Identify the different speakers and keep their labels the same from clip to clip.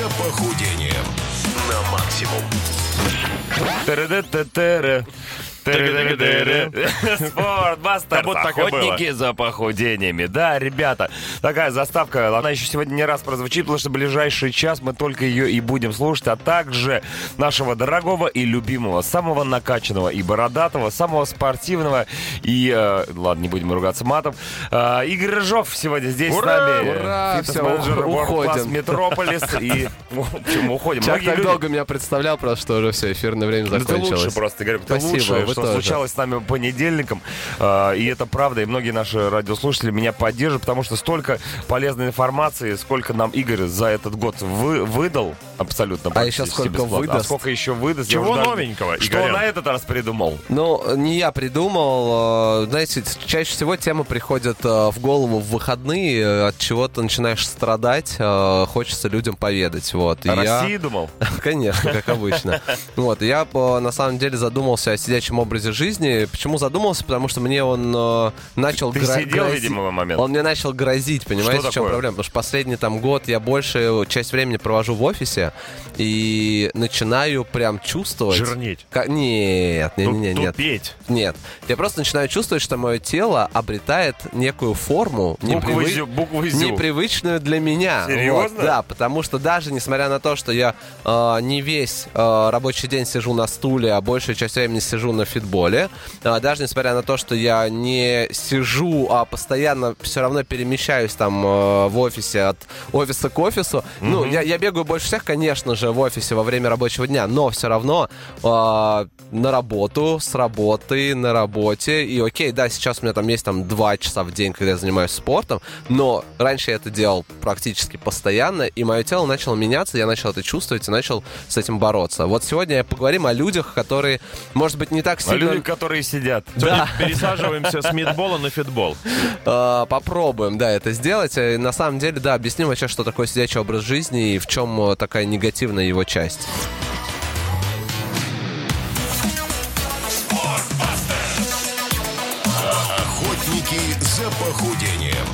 Speaker 1: за похудением на максимум.
Speaker 2: Спортбастер.
Speaker 3: вот.
Speaker 2: Охотники за похудениями. Да, ребята, такая заставка, она еще сегодня не раз прозвучит, потому что ближайший час мы только ее и будем слушать, а также нашего дорогого и любимого, самого накачанного и бородатого, самого спортивного и, э, ладно, не будем ругаться матом, э, Игорь Рыжов сегодня здесь
Speaker 3: Ура!
Speaker 2: с нами.
Speaker 4: Ура!
Speaker 2: Фитнес-менеджер
Speaker 4: уходим.
Speaker 2: Метрополис. И, ну, почему уходим?
Speaker 4: Чак так
Speaker 2: люди-
Speaker 4: долго меня представлял, просто что уже все, эфирное время
Speaker 2: да ты
Speaker 4: закончилось.
Speaker 2: лучше просто, Игорь, ты
Speaker 4: Спасибо,
Speaker 2: лучше,
Speaker 4: вы
Speaker 2: что
Speaker 4: тоже.
Speaker 2: случалось с нами по понедельникам. А, И это правда, и многие наши радиослушатели меня поддерживают, потому что столько полезной информации, сколько нам Игорь за этот год вы, выдал, абсолютно
Speaker 4: А еще сколько
Speaker 2: бесплатно. А
Speaker 4: выдаст?
Speaker 2: сколько еще выдаст?
Speaker 3: Чего
Speaker 2: даже-
Speaker 3: новенького,
Speaker 2: Что
Speaker 3: Игорян?
Speaker 2: на этот раз придумал?
Speaker 4: Ну, не я придумал. э, Знаете, чаще всего темы приходят э, в голову в выходные, э, от чего ты начинаешь страдать, э, хочется людям поведать. Вот. И
Speaker 2: О
Speaker 4: я-
Speaker 2: России думал?
Speaker 4: Конечно, как обычно. Вот, я э, на самом деле задумался о сидячем образе жизни. Почему задумался? Потому что мне он э, начал
Speaker 2: Ты
Speaker 4: гро-
Speaker 2: сидел,
Speaker 4: грози-
Speaker 2: видимо, в момент.
Speaker 4: Он мне начал грозить, понимаете,
Speaker 2: Что
Speaker 4: в чем
Speaker 2: такое?
Speaker 4: проблема? Потому что последний там год я большую часть времени провожу в офисе и начинаю прям чувствовать...
Speaker 3: Жирнеть.
Speaker 4: Ка- Нет, не,
Speaker 3: Ту-
Speaker 4: не, нет.
Speaker 3: Тупеть.
Speaker 4: Нет. Я просто начинаю чувствовать, что мое тело обретает некую форму,
Speaker 2: Буквы
Speaker 4: непривы-
Speaker 2: буквы
Speaker 4: непривычную для меня.
Speaker 2: Серьезно?
Speaker 4: Вот, да, потому что даже несмотря на то, что я э, не весь э, рабочий день сижу на стуле, а большую часть времени сижу на фитболе, э, даже несмотря на то, что я не сижу, а постоянно все равно перемещаюсь там э, в офисе от офиса к офису, ну, я, я бегаю больше всех, конечно же, в офисе во время рабочего дня, но все равно э, на работу, с работы, на работе, и окей, да, сейчас у меня там есть там два часа в день, когда я занимаюсь спортом, но раньше я это делал практически постоянно, и мое тело начало меняться, я начал это чувствовать и начал с этим бороться. Вот сегодня поговорим о людях, которые, может быть, не так
Speaker 2: А
Speaker 4: сильно...
Speaker 2: люди, которые сидят.
Speaker 3: Сегодня пересаживаемся с мидбола на фитбол.
Speaker 4: Э, попробуем, да, это сделать. И на самом деле, да, объясним вообще, что такое сидячий образ жизни и в чем э, такая негативная его часть.
Speaker 1: Охотники за похудением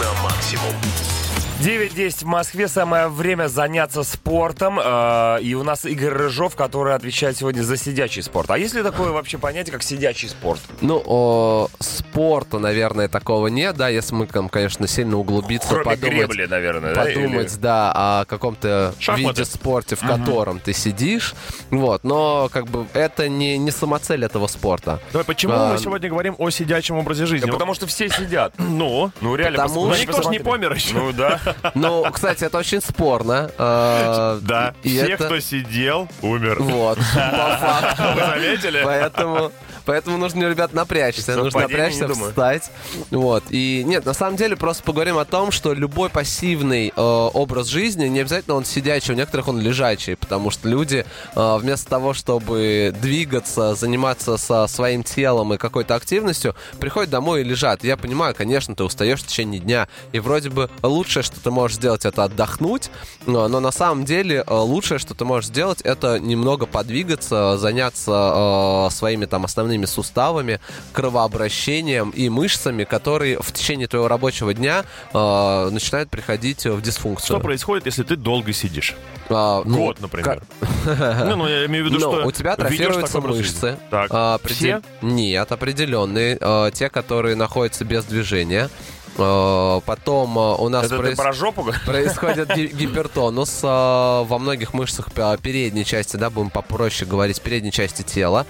Speaker 1: на максимум.
Speaker 2: 9.10 в Москве. Самое время заняться спортом. Э, И у нас Игорь Рыжов, который отвечает сегодня за сидячий спорт. А есть ли такое вообще понятие, как сидячий спорт?
Speaker 4: Ну, о, спорта, наверное, такого нет, да, если мы там, конечно, сильно углубиться,
Speaker 2: Кроме
Speaker 4: подумать,
Speaker 2: гребли, наверное, да?
Speaker 4: подумать,
Speaker 2: Или-
Speaker 4: да, о каком-то
Speaker 3: Шахматы.
Speaker 4: виде спорта, в котором ты сидишь, вот, но как бы это не, не самоцель этого спорта.
Speaker 3: Давай, почему
Speaker 4: А,
Speaker 3: мы сегодня говорим о сидячем образе
Speaker 2: Да
Speaker 3: жизни?
Speaker 2: потому что все сидят.
Speaker 3: Ну,
Speaker 2: Ну, реально,
Speaker 4: Потому что-
Speaker 3: никто ж не помер еще.
Speaker 2: Ну, да.
Speaker 4: Ну, кстати, это очень спорно. э,
Speaker 3: Да, все, кто сидел, умер.
Speaker 4: Вот, по факту.
Speaker 3: Вы заметили?
Speaker 4: Поэтому, поэтому нужно, ребят, напрячься. Нужно напрячься, встать. Вот. И нет, на самом деле просто поговорим о том, что любой пассивный э, образ жизни, не обязательно он сидячий, у некоторых он лежачий, потому что люди э, вместо того, чтобы двигаться, заниматься со своим телом и какой-то активностью, приходят домой и лежат. Я понимаю, конечно, ты устаешь в течение дня, и вроде бы лучшее, что ты можешь сделать, это отдохнуть, но, но на самом деле э, лучшее, что ты можешь сделать, это немного подвигаться, заняться э, своими там основными суставами, кровообращением и мышцами, которые в течение твоего рабочего дня э, начинают приходить в дисфункцию.
Speaker 3: Что происходит, если ты долго сидишь?
Speaker 4: А, ну,
Speaker 3: Год, например. Ну, ну, я имею в виду,
Speaker 4: Но
Speaker 3: что
Speaker 4: у тебя атрофируются мышцы.
Speaker 3: Так,
Speaker 4: А,
Speaker 3: все?
Speaker 4: Нет, определенные. а, те, которые находятся без движения. А, потом а, у нас
Speaker 2: Это
Speaker 4: проис-
Speaker 2: про жопу?
Speaker 4: происходит ги- гипертонус а, во многих мышцах передней части, да, будем попроще говорить, передней части тела,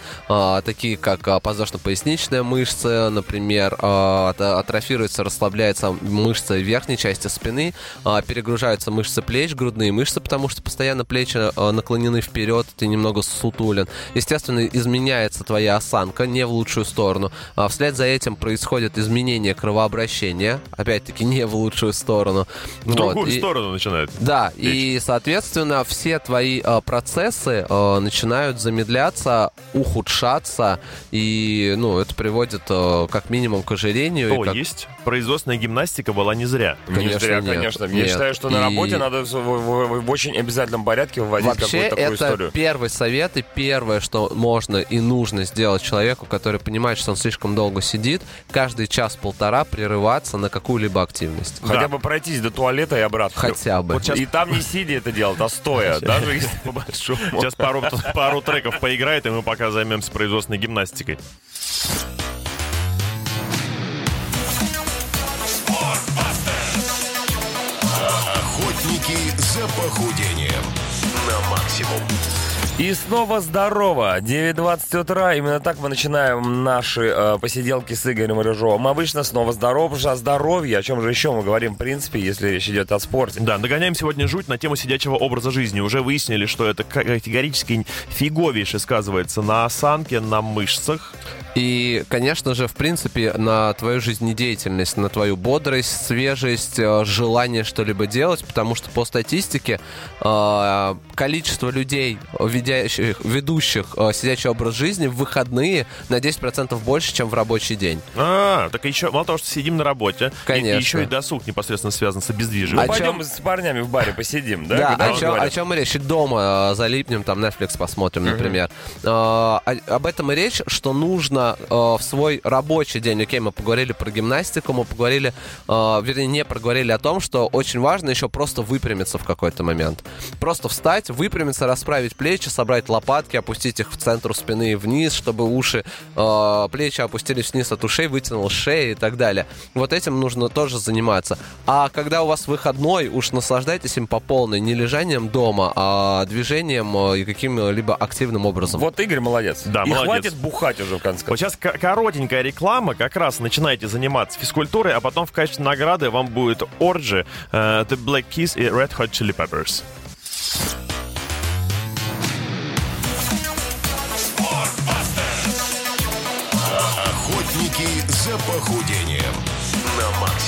Speaker 4: такие как подвздошно-поясничная мышца, например, ат- атрофируется, расслабляется мышца верхней части спины, перегружаются мышцы плеч, грудные мышцы, потому что постоянно плечи наклонены вперед, ты немного сутулен. Естественно, изменяется твоя осанка не в лучшую сторону. Вслед за этим происходит изменение кровообращения, опять-таки не в лучшую сторону.
Speaker 3: В
Speaker 4: Вот,
Speaker 3: другую
Speaker 4: и-
Speaker 3: сторону начинает.
Speaker 4: да, и, соответственно, все твои э, процессы э, начинают замедляться, ухудшаться, и, ну, это приводит э, как минимум к ожирению.
Speaker 3: То
Speaker 4: как-
Speaker 3: есть производственная гимнастика была не зря.
Speaker 2: Не
Speaker 4: Конечно,
Speaker 2: зря,
Speaker 4: нет.
Speaker 2: конечно. Я
Speaker 4: Нет.
Speaker 2: считаю, что на
Speaker 4: И-
Speaker 2: работе надо в, в- в очень обязательном порядке вводить
Speaker 4: Вообще,
Speaker 2: какую-то такую
Speaker 4: это
Speaker 2: историю.
Speaker 4: первый совет и первое, что можно и нужно сделать человеку, который понимает, что он слишком долго сидит, каждый час-полтора прерываться на какую-либо активность.
Speaker 2: Хотя
Speaker 3: Да.
Speaker 2: бы пройтись до туалета и обратно.
Speaker 4: Хотя бы.
Speaker 3: Вот сейчас-
Speaker 2: И там не сидя это делать, а стоя, даже если по большому.
Speaker 3: Сейчас пару, пару треков поиграет, и мы пока займемся производственной гимнастикой.
Speaker 1: Охотники за похудением на максимум.
Speaker 2: И снова здорово. 9.20 утра. Именно так мы начинаем наши э, посиделки с Игорем Рыжовым. Обычно снова здорово, потому что о здоровье, о чем же еще мы говорим, в принципе, если речь идет о спорте.
Speaker 3: Да, догоняем сегодня жуть на тему сидячего образа жизни. Уже выяснили, что это категорически фиговейше сказывается на осанке, на мышцах.
Speaker 4: И, конечно же, в принципе, на твою жизнедеятельность, на твою бодрость, свежесть, э, желание что-либо делать, потому что по статистике э, количество людей, ведящих, ведущих э, сидячий образ жизни в выходные на 10% больше, чем в рабочий день.
Speaker 3: А, так еще, мало того, что сидим на работе, и-
Speaker 4: Конечно.
Speaker 3: еще и досуг непосредственно связан с обездвиживанием.
Speaker 2: Ну,
Speaker 4: О
Speaker 2: пойдем
Speaker 4: чем-
Speaker 2: с парнями в баре посидим, да?
Speaker 4: Да,
Speaker 2: когда
Speaker 4: о чем, о чем мы речь? И дома э, залипнем, там Netflix посмотрим, например. Э, о- об этом и речь, что нужно э, в свой рабочий день, окей, мы поговорили про гимнастику, мы поговорили, э, вернее, не проговорили о том, что очень важно еще просто выпрямиться в какой-то момент. Просто встать, выпрямиться, расправить плечи, собрать лопатки, опустить их в центр спины и вниз, чтобы уши, э, плечи опустились вниз от ушей, вытянул шею и так далее. Вот этим нужно тоже заниматься. А когда у вас выходной, уж наслаждайтесь им по полной, не лежанием дома, а движением э, и каким-либо активным образом.
Speaker 2: Вот Игорь молодец.
Speaker 3: Да,
Speaker 2: И
Speaker 3: молодец.
Speaker 2: хватит бухать уже в конце
Speaker 3: Вот
Speaker 2: концов.
Speaker 3: сейчас ко- коротенькая реклама, как раз начинаете заниматься физкультурой, а потом в качестве награды вам будет Орджи, э, The Black Keys и Red Hot Chili Peppers.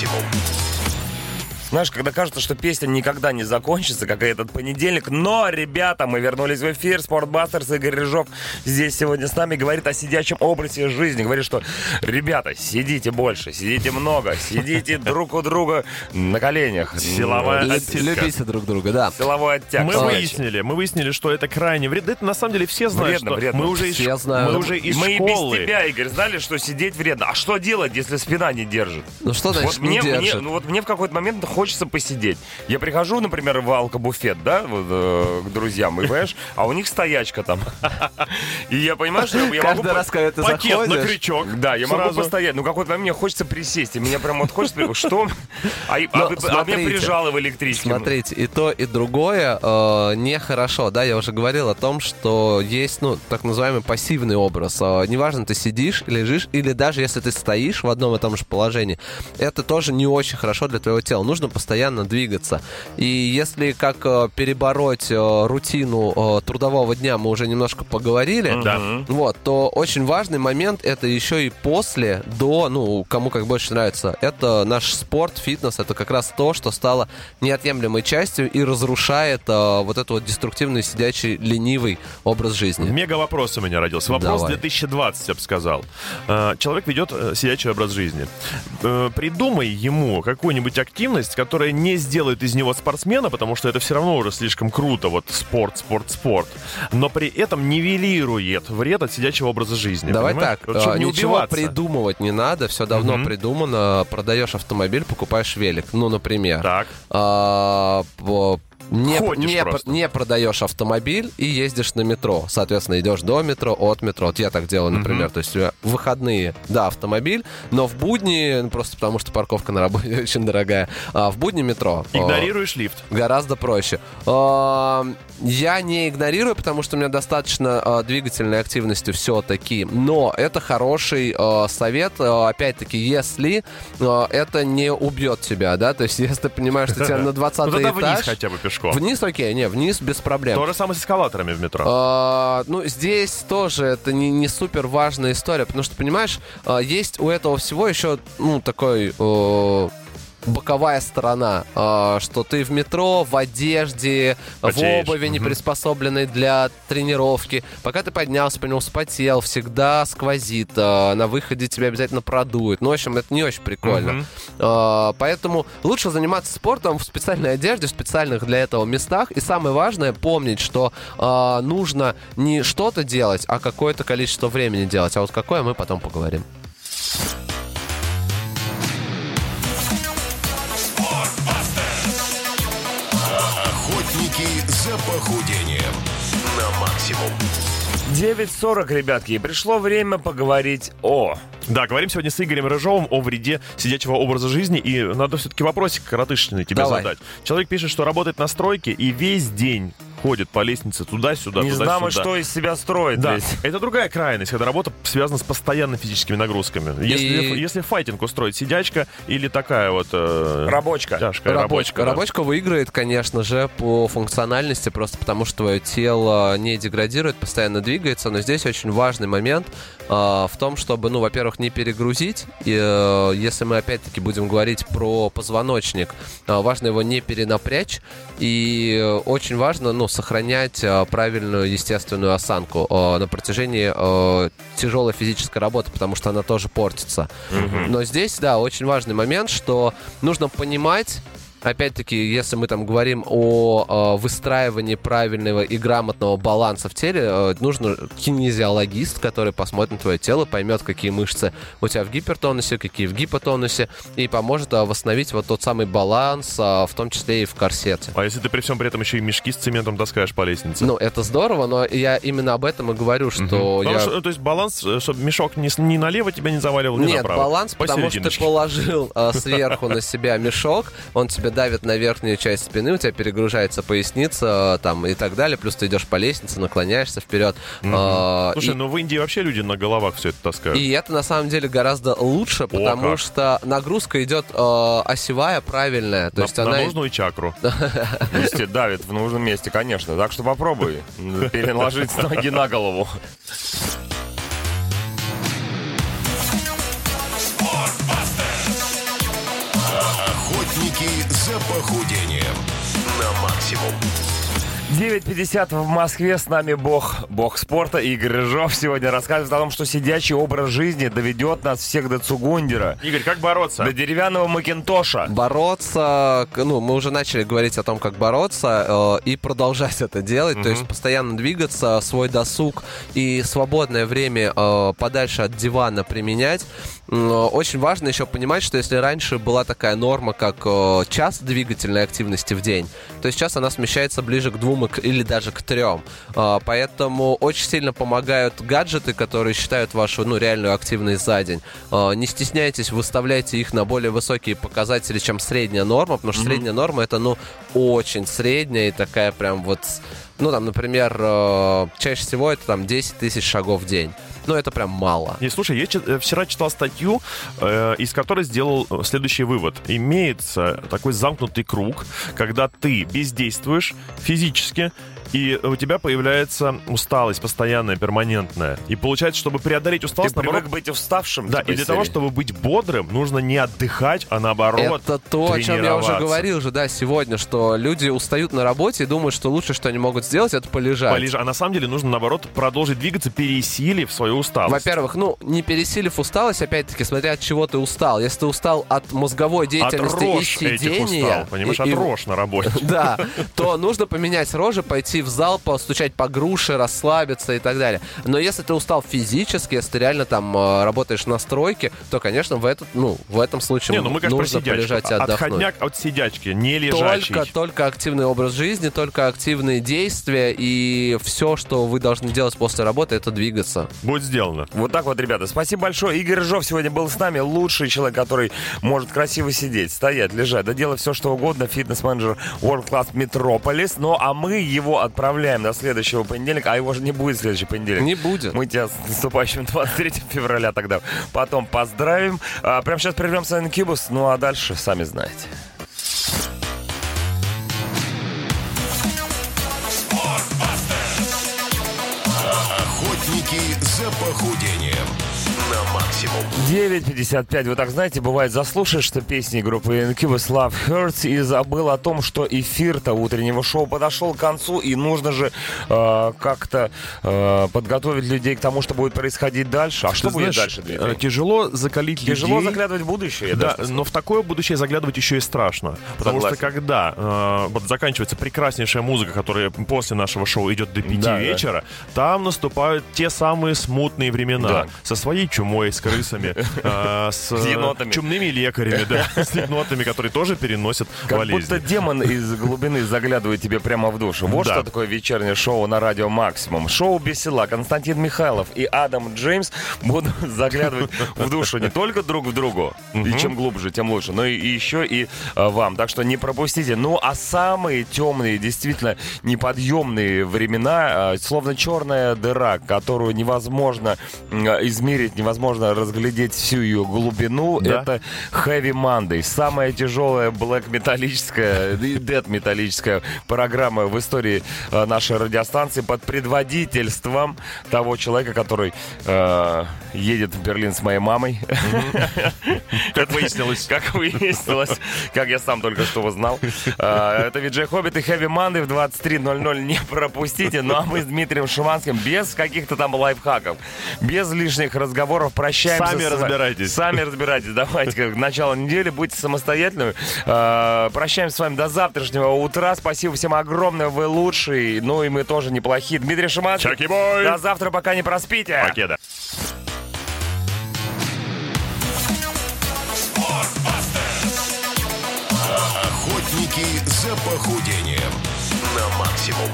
Speaker 1: На максимум.
Speaker 2: Знаешь, когда кажется, что песня никогда не закончится, как и этот понедельник. Но, ребята, мы вернулись в эфир. Спортбастерс Игорь Рыжов здесь сегодня с нами говорит о сидячем образе жизни. Говорит, что, ребята, сидите больше, сидите много, сидите друг у друга на коленях.
Speaker 3: Силовая.
Speaker 4: Любите друг друга, да.
Speaker 2: Силовой оттяг.
Speaker 3: Мы выяснили, мы выяснили, что это крайне вредно. Это на самом деле все знают,
Speaker 2: Вредно,
Speaker 3: что
Speaker 2: вредно.
Speaker 3: мы уже из,
Speaker 4: Все знают.
Speaker 3: мы уже из
Speaker 2: Мы и без
Speaker 3: школы.
Speaker 2: тебя, Игорь, знали, что сидеть вредно. А что делать, если спина не держит?
Speaker 4: Ну что значит
Speaker 2: Вот мне,
Speaker 4: не
Speaker 2: мне-
Speaker 4: держит?
Speaker 2: ну вот мне в какой-то момент хочется посидеть. Я прихожу, например, в алкобуфет, да, вот, э, к друзьям, и понимаешь, а у них стоячка там. И я понимаю, что я могу...
Speaker 4: Каждый раз, когда ты
Speaker 3: Пакет на крючок.
Speaker 2: Да, я могу постоять, но какой-то момент мне хочется присесть, и меня прям вот хочется... Что? А, а а меня прижало в электричке.
Speaker 4: Смотрите, и то, и другое э, нехорошо. Да, я уже говорил о том, что есть, ну, так называемый пассивный образ. Э, неважно, ты сидишь, лежишь, или даже если ты стоишь в одном и том же положении, это тоже не очень хорошо для твоего тела. Нужно постоянно двигаться. И если как э, перебороть э, рутину э, трудового дня, мы уже немножко поговорили.
Speaker 3: Да.
Speaker 4: Вот, то очень важный момент это еще и после, до, ну, кому как больше нравится. Это наш спорт, фитнес, это как раз то, что стало неотъемлемой частью и разрушает вот этот вот деструктивный, сидячий, ленивый образ жизни.
Speaker 3: Мега вопрос у меня родился. Вопрос
Speaker 4: Давай.
Speaker 3: 2020, я бы сказал. Человек ведет сидячий образ жизни. Придумай ему какую-нибудь активность, которая не сделает из него спортсмена, потому что это все равно уже слишком круто. Вот спорт, спорт, спорт. Но при этом нивелирует вред от сидячего образа жизни.
Speaker 4: Давай
Speaker 3: понимаешь?
Speaker 4: так,
Speaker 3: Вот
Speaker 4: э,
Speaker 3: не
Speaker 4: ничего
Speaker 3: убиваться.
Speaker 4: придумывать не надо, все давно
Speaker 3: Мгм.
Speaker 4: придумано. Продаешь автомобиль, покупаешь велик. Ну, например.
Speaker 3: Так.
Speaker 4: А, по- не,
Speaker 3: Ходишь
Speaker 4: не,
Speaker 3: просто.
Speaker 4: не продаешь автомобиль и ездишь на метро. Соответственно, идешь до метро, от метро. Вот я так делаю, например. То есть у тебя в выходные, да, автомобиль, но в будни, ну, просто потому что парковка на работе очень дорогая, а в будни метро. А,
Speaker 3: Игнорируешь лифт.
Speaker 4: Гораздо проще. А, Я не игнорирую, потому что у меня достаточно а, двигательной активности все-таки. Но это хороший а, совет. Опять-таки, если а, это не убьет тебя, да, то есть если ты понимаешь, что тебе на 20
Speaker 3: Ну
Speaker 4: этаж...
Speaker 3: хотя бы пешком.
Speaker 4: Вниз, окей, не, вниз без проблем.
Speaker 3: То же самое с эскалаторами в метро.
Speaker 4: А, ну, здесь тоже это не, не супер важная история, потому что, понимаешь, а, есть у этого всего еще, ну, такой... э, боковая сторона, а, что ты в метро, в одежде,
Speaker 3: Потеешь.
Speaker 4: в обуви, не приспособленной для тренировки. Пока ты поднялся, понял, вспотел, всегда сквозит, а, на выходе тебя обязательно продует. Ну, в общем, это не очень прикольно. А, Поэтому лучше заниматься спортом в специальной одежде, в специальных для этого местах. И самое важное помнить, что нужно не что-то делать, а какое-то количество времени делать. А вот какое мы потом поговорим.
Speaker 1: Максимум.
Speaker 2: 9.40, ребятки, и пришло время поговорить о...
Speaker 3: Да, говорим сегодня с Игорем Рыжовым о вреде сидячего образа жизни. И надо все-таки вопросик коротышный тебе
Speaker 4: Давай.
Speaker 3: задать. Человек пишет, что работает на стройке и весь день ходит по лестнице туда-сюда,
Speaker 2: Не
Speaker 3: туда-сюда.
Speaker 2: знамо, что из себя строит
Speaker 3: Да,
Speaker 2: весь.
Speaker 3: это другая крайность, когда работа связана с постоянными физическими нагрузками. Если,
Speaker 4: И-
Speaker 3: если файтинг устроить сидячка или такая вот... э,
Speaker 2: Рабочка.
Speaker 3: Тяжкая
Speaker 4: Рабочка.
Speaker 3: рабочка. да.
Speaker 4: Рабочка выиграет, конечно же, по функциональности, просто потому что твое тело не деградирует, постоянно двигается. Но здесь очень важный момент в том, чтобы, ну, во-первых, не перегрузить. И, э, если мы опять-таки будем говорить про позвоночник, э, важно его не перенапрячь. И очень важно, ну, сохранять э, правильную естественную осанку э, на протяжении э, тяжелой физической работы, потому что она тоже портится. Но здесь, да, очень важный момент, что нужно понимать, Опять-таки, если мы там говорим о э, выстраивании правильного и грамотного баланса в теле, э, нужен кинезиологист, который посмотрит на твое тело, поймет, какие мышцы у тебя в гипертонусе, какие в гипотонусе, и поможет э, восстановить вот тот самый баланс, э, в том числе и в корсете.
Speaker 3: А если ты при всем при этом еще и мешки с цементом таскаешь по лестнице?
Speaker 4: Ну, это здорово, но я именно об этом и говорю, что
Speaker 3: Потому
Speaker 4: я...
Speaker 3: что, то есть баланс, э, чтобы мешок не, ни налево тебя не заваливал, ни
Speaker 4: Нет,
Speaker 3: направо.
Speaker 4: баланс, потому что ты положил э, сверху на себя мешок, он тебе давит на верхнюю часть спины, у тебя перегружается поясница там и так далее, плюс ты идешь по лестнице, наклоняешься вперед. э,
Speaker 3: Слушай,
Speaker 4: и-
Speaker 3: ну в Индии вообще люди на головах все это таскают.
Speaker 4: и это на самом деле гораздо лучше, потому
Speaker 3: как.
Speaker 4: что нагрузка идет э, осевая, правильная. То
Speaker 3: на,
Speaker 4: есть
Speaker 3: на
Speaker 4: она.
Speaker 3: нужную чакру.
Speaker 2: Если давит в нужном месте, конечно. Так что попробуй переложить ноги на голову.
Speaker 1: Охотники за похудением на максимум.
Speaker 2: 9.50 в Москве. С нами бог, бог спорта Игорь Рыжов сегодня рассказывает о том, что сидячий образ жизни доведет нас всех до Цугундера,
Speaker 3: Игорь, как бороться?
Speaker 2: до деревянного Макинтоша.
Speaker 4: Бороться, ну, мы уже начали говорить о том, как бороться э, и продолжать это делать, то есть постоянно двигаться, свой досуг и свободное время э, подальше от дивана применять. Э, Очень важно еще понимать, что если раньше была такая норма, как э, час двигательной активности в день, то сейчас она смещается ближе к двум к- или даже к трем. Э, Поэтому очень сильно помогают гаджеты, которые считают вашу ну, реальную активность за день. Э, Не стесняйтесь, выставляйте их на более высокие показатели, чем средняя норма, потому что средняя норма это ну очень средняя и такая прям вот, ну там, например, э, чаще всего это там 10 тысяч шагов в день. Ну это прям мало.
Speaker 3: И слушай, я э, вчера читал статью, э, из которой сделал следующий вывод. Имеется такой замкнутый круг, когда ты бездействуешь физически, и у тебя появляется усталость постоянная, перманентная. И получается, чтобы преодолеть
Speaker 2: Ты
Speaker 3: усталость,
Speaker 2: привык
Speaker 3: наоборот,
Speaker 2: быть уставшим?
Speaker 3: да, и для того, чтобы быть бодрым, нужно не отдыхать, а наоборот
Speaker 4: Это то, о чем я уже говорил же, да, сегодня, что люди устают на работе и думают, что лучшее, что они могут сделать, это полежать.
Speaker 3: Полежа- А на самом деле нужно, наоборот, продолжить двигаться, пересилив свою усталость.
Speaker 4: Во-первых, ну, не пересилив усталость, опять-таки, смотря от чего ты устал. Если ты устал от мозговой
Speaker 3: от
Speaker 4: деятельности и
Speaker 3: рож этих
Speaker 4: сидения...
Speaker 3: устал, понимаешь,
Speaker 4: и-
Speaker 3: от
Speaker 4: и-
Speaker 3: рож на работе.
Speaker 4: Да, то нужно поменять рожи, пойти в зал, постучать по груше, расслабиться и так далее. Но если ты устал физически, если ты реально там э, работаешь на стройке, то, конечно, в, этот, ну, в этом случае
Speaker 3: Не, ну мы, конечно,
Speaker 4: нужно полежать и отдохнуть.
Speaker 3: Отходняк от сидячки, не лежачий.
Speaker 4: Только, только активный образ жизни, только активные действия и все, что вы должны делать после работы, это двигаться.
Speaker 3: Будет сделано.
Speaker 2: Вот так вот, ребята. Спасибо большое. Игорь Рыжов сегодня был с нами. Лучший человек, который может красиво сидеть, стоять, лежать, да делать все, что угодно. Фитнес-менеджер World Class Metropolis. Ну, а мы его отправляем до следующего понедельника. А его же не будет в следующий понедельник.
Speaker 4: Не будет.
Speaker 2: Мы тебя с наступающим 23 февраля тогда потом поздравим. А, прямо сейчас прервемся на Incubus. Ну, а дальше сами знаете.
Speaker 1: Охотники за похудением на максимум.
Speaker 2: 9.55. Вы так знаете, бывает, заслушаешься песни группы Incubus Love Hurts и забыл о том, что эфир-то утреннего шоу подошел к концу, и нужно же э, как-то э, подготовить людей к тому, что будет происходить дальше. А что
Speaker 3: Ты
Speaker 2: будет
Speaker 3: знаешь,
Speaker 2: дальше,
Speaker 3: э,
Speaker 2: Дмитрий?
Speaker 3: Тяжело закалить
Speaker 2: Тяжело
Speaker 3: людей.
Speaker 2: заглядывать в будущее, я
Speaker 3: Да, но в такое будущее заглядывать еще и страшно. Потому
Speaker 2: Согласен.
Speaker 3: что когда э, вот заканчивается прекраснейшая музыка, которая после нашего шоу идет до пяти
Speaker 2: Да, да.
Speaker 3: вечера, там наступают те самые смутные времена.
Speaker 2: Да.
Speaker 3: Со своей чумой, с крысами, а, с
Speaker 2: енотами.
Speaker 3: чумными лекарями, да, с енотами, которые тоже переносят
Speaker 2: Как
Speaker 3: болезни.
Speaker 2: будто демон из глубины заглядывает тебе прямо в душу. Вот что такое вечернее шоу на радио Максимум. Шоу Бесила, Константин Михайлов и Адам Джеймс будут заглядывать в душу не только друг в другу, и чем глубже, тем лучше, но и, еще и а, вам. Так что не пропустите. Ну, а самые темные, действительно неподъемные времена, а, словно черная дыра, которую невозможно измерить, невозможно разглядеть всю ее глубину,
Speaker 3: Да.
Speaker 2: это Heavy Monday. Самая тяжелая блэк металлическая и дед металлическая программа в истории э, нашей радиостанции под предводительством того человека, который э, едет в Берлин с моей мамой.
Speaker 3: Как выяснилось.
Speaker 2: Как выяснилось, как я сам только что узнал. Э, Это Виджей Хоббит и Heavy Monday в 23.00 не пропустите. Ну а мы с Дмитрием Шиманским без каких-то там лайфхаков, без лишних разговоров прощаемся.
Speaker 3: Сами разбирайтесь.
Speaker 2: Сами разбирайтесь. Давайте, как начало недели, будьте самостоятельными. Э, Прощаемся с вами до завтрашнего утра. Спасибо всем огромное, вы лучшие. Ну и мы тоже неплохие. Дмитрий Шиманский.
Speaker 3: Чаки-бой.
Speaker 2: До завтра, пока не проспите.
Speaker 3: Покеда.
Speaker 1: Охотники за похудением на максимум.